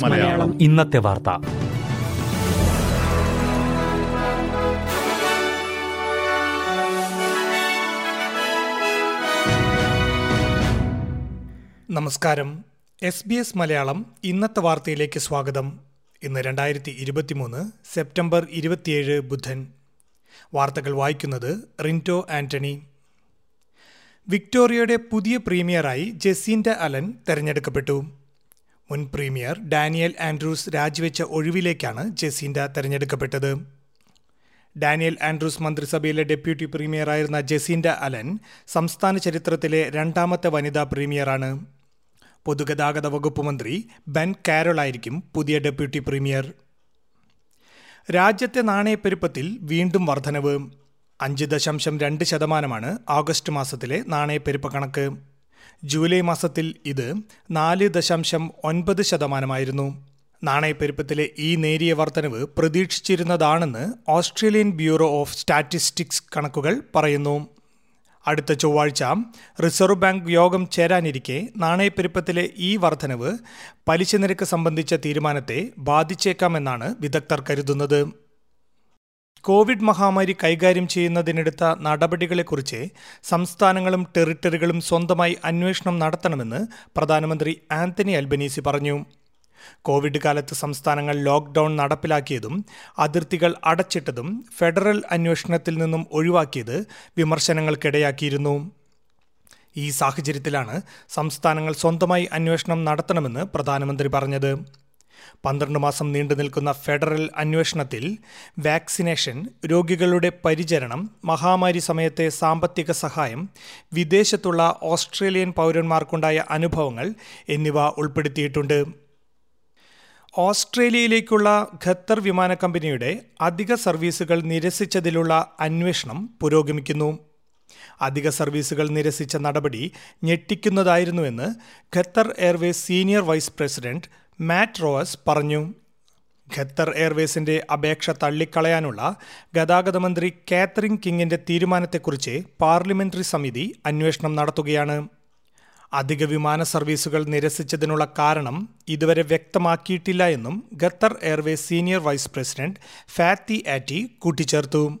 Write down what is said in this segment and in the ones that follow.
മലയാളം. ഇന്നത്തെ വാർത്ത. നമസ്കാരം. എസ് ബി എസ് മലയാളം ഇന്നത്തെ വാർത്തയിലേക്ക് സ്വാഗതം. ഇന്ന് രണ്ടായിരത്തി ഇരുപത്തിമൂന്ന് സെപ്റ്റംബർ ഇരുപത്തിയേഴ് ബുധൻ. വാർത്തകൾ വായിക്കുന്നത് റിന്റോ ആന്റണി. വിക്ടോറിയയുടെ പുതിയ പ്രീമിയറായി ജെസീൻഡ അലൻ തെരഞ്ഞെടുക്കപ്പെട്ടു. മുൻ പ്രീമിയർ ഡാനിയൽ ആൻഡ്രൂസ് രാജിവെച്ച ഒഴിവിലേക്കാണ് ജെസീൻഡ തെരഞ്ഞെടുക്കപ്പെട്ടത്. ഡാനിയൽ ആൻഡ്രൂസ് മന്ത്രിസഭയിലെ ഡെപ്യൂട്ടി പ്രീമിയറായിരുന്ന ജെസീൻഡ അലൻ സംസ്ഥാന ചരിത്രത്തിലെ രണ്ടാമത്തെ വനിതാ പ്രീമിയറാണ്. പൊതുഗതാഗത വകുപ്പ് മന്ത്രി ബെൻ കാരോൾ ആയിരിക്കും പുതിയ ഡെപ്യൂട്ടി പ്രീമിയർ. രാജ്യത്തെ നാണയപ്പെരുപ്പത്തിൽ വീണ്ടും വർധനവ്. അഞ്ച് ദശാംശം രണ്ട് ശതമാനമാണ് ആഗസ്റ്റ് മാസത്തിലെ നാണയപ്പെരുപ്പ കണക്ക്. ജൂലൈ മാസത്തിൽ ഇത് നാല് ദശാംശം ഒൻപത് ശതമാനമായിരുന്നു. നാണയപ്പെരുപ്പത്തിലെ ഈ നേരിയ വർധനവ് പ്രതീക്ഷിച്ചിരുന്നതാണെന്ന് ഓസ്ട്രേലിയൻ ബ്യൂറോ ഓഫ് സ്റ്റാറ്റിസ്റ്റിക്സ് കണക്കുകൾ പറയുന്നു. അടുത്ത ചൊവ്വാഴ്ച റിസർവ് ബാങ്ക് യോഗം ചേരാനിരിക്കെ നാണയപ്പെരുപ്പത്തിലെ ഈ വർധനവ് പലിശ നിരക്ക് സംബന്ധിച്ച തീരുമാനത്തെ ബാധിച്ചേക്കാമെന്നാണ് വിദഗ്ധർ കരുതുന്നത്. കോവിഡ് മഹാമാരി കൈകാര്യം ചെയ്യുന്നതിനെടുത്ത നടപടികളെക്കുറിച്ച് സംസ്ഥാനങ്ങളും ടെറിട്ടറികളും സ്വന്തമായി അന്വേഷണം നടത്തണമെന്ന് പ്രധാനമന്ത്രി ആന്റണി അൽബനീസി പറഞ്ഞു. കോവിഡ് കാലത്ത് സംസ്ഥാനങ്ങൾ ലോക്ക്ഡൌൺ നടപ്പിലാക്കിയതും അതിർത്തികൾ അടച്ചിട്ടതും ഫെഡറൽ അന്വേഷണത്തിൽ നിന്നും ഒഴിവാക്കിയത് വിമർശനങ്ങൾക്കിടയാക്കിയിരുന്നു. ഈ സാഹചര്യത്തിലാണ് സംസ്ഥാനങ്ങൾ സ്വന്തമായി അന്വേഷണം നടത്തണമെന്ന് പ്രധാനമന്ത്രി പറഞ്ഞത്. പന്ത്രണ്ട് മാസം നീണ്ടു നിൽക്കുന്ന ഫെഡറൽ അന്വേഷണത്തിൽ വാക്സിനേഷൻ രോഗികളുടെ പരിചരണം മഹാമാരി സമയത്തെ സാമ്പത്തിക സഹായം വിദേശത്തുള്ള ഓസ്ട്രേലിയൻ പൗരന്മാർക്കുണ്ടായ അനുഭവങ്ങൾ എന്നിവ ഉൾപ്പെടുത്തിയിട്ടുണ്ട്. ഓസ്ട്രേലിയയിലേക്കുള്ള ഖത്തർ വിമാന കമ്പനിയുടെ അധിക സർവീസുകൾ നിരസിച്ചതിലുള്ള അന്വേഷണം പുരോഗമിക്കുന്നു. അധിക സർവീസുകൾ നിരസിച്ച നടപടി ഞെട്ടിക്കുന്നതായിരുന്നുവെന്ന് Qatar Airways senior vice president Matt Ross പറഞ്ഞു. ഖത്തർ എയർവേസിന്റെ അപേക്ഷ തള്ളിക്കളയാനുള്ള ഗതാഗത മന്ത്രി കാത്തറിൻ കിങ്ങിന്റെ തീരുമാനത്തെക്കുറിച്ച് പാർലമെന്ററി സമിതി അന്വേഷണം നടത്തുകയാണ്. അധിക വിമാന സർവീസുകൾ നിരസിച്ചതിനുള്ള കാരണം ഇതുവരെ വ്യക്തമാക്കിയിട്ടില്ല എന്നും Qatar Airways senior vice president Fathi Atti കൂട്ടിച്ചേർത്തു.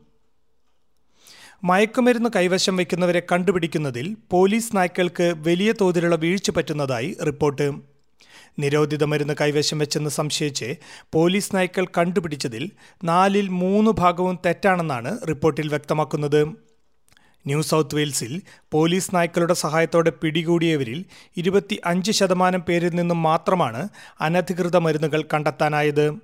മയക്കുമരുന്ന് കൈവശം വയ്ക്കുന്നവരെ കണ്ടുപിടിക്കുന്നതിൽ പോലീസ് നായ്ക്കൾക്ക് വലിയ തോതിലുള്ള വീഴ്ച പറ്റുന്നതായി റിപ്പോർട്ട്. നിരോധിത മരുന്ന് കൈവശം വെച്ചെന്ന് സംശയിച്ച് പോലീസ് നായ്ക്കൾ കണ്ടുപിടിച്ചതിൽ നാലിൽ മൂന്ന് ഭാഗവും തെറ്റാണെന്നാണ് റിപ്പോർട്ടിൽ വ്യക്തമാക്കുന്നത്. ന്യൂ സൗത്ത് വെയിൽസിൽ പോലീസ് നായ്ക്കളുടെ സഹായത്തോടെ പിടികൂടിയവരിൽ ഇരുപത്തി അഞ്ച് ശതമാനം പേരിൽ നിന്നും മാത്രമാണ് അനധികൃത മരുന്നുകൾ കണ്ടെത്താനായത്.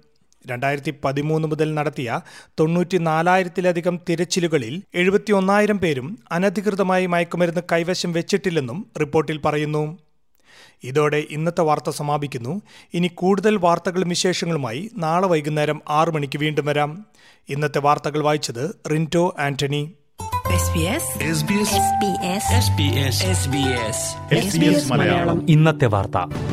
രണ്ടായിരത്തി പതിമൂന്ന് മുതൽ നടത്തിയ തൊണ്ണൂറ്റി നാലായിരത്തിലധികം തിരച്ചിലുകളിൽ എഴുപത്തി ഒന്നായിരം പേരും അനധികൃതമായി മയക്കുമരുന്ന് കൈവശം വെച്ചിട്ടില്ലെന്നും റിപ്പോർട്ടിൽ പറയുന്നു. ഇതോടെ ഇന്നത്തെ വാർത്ത സമാപിക്കുന്നു. ഇനി കൂടുതൽ വാർത്തകളും വിശേഷങ്ങളുമായി നാളെ വൈകുന്നേരം ആറു മണിക്ക് വീണ്ടും വരാം. ഇന്നത്തെ വാർത്തകൾ വായിച്ചത് റിന്റോ ആന്റണി. ഇന്നത്തെ വാർത്ത.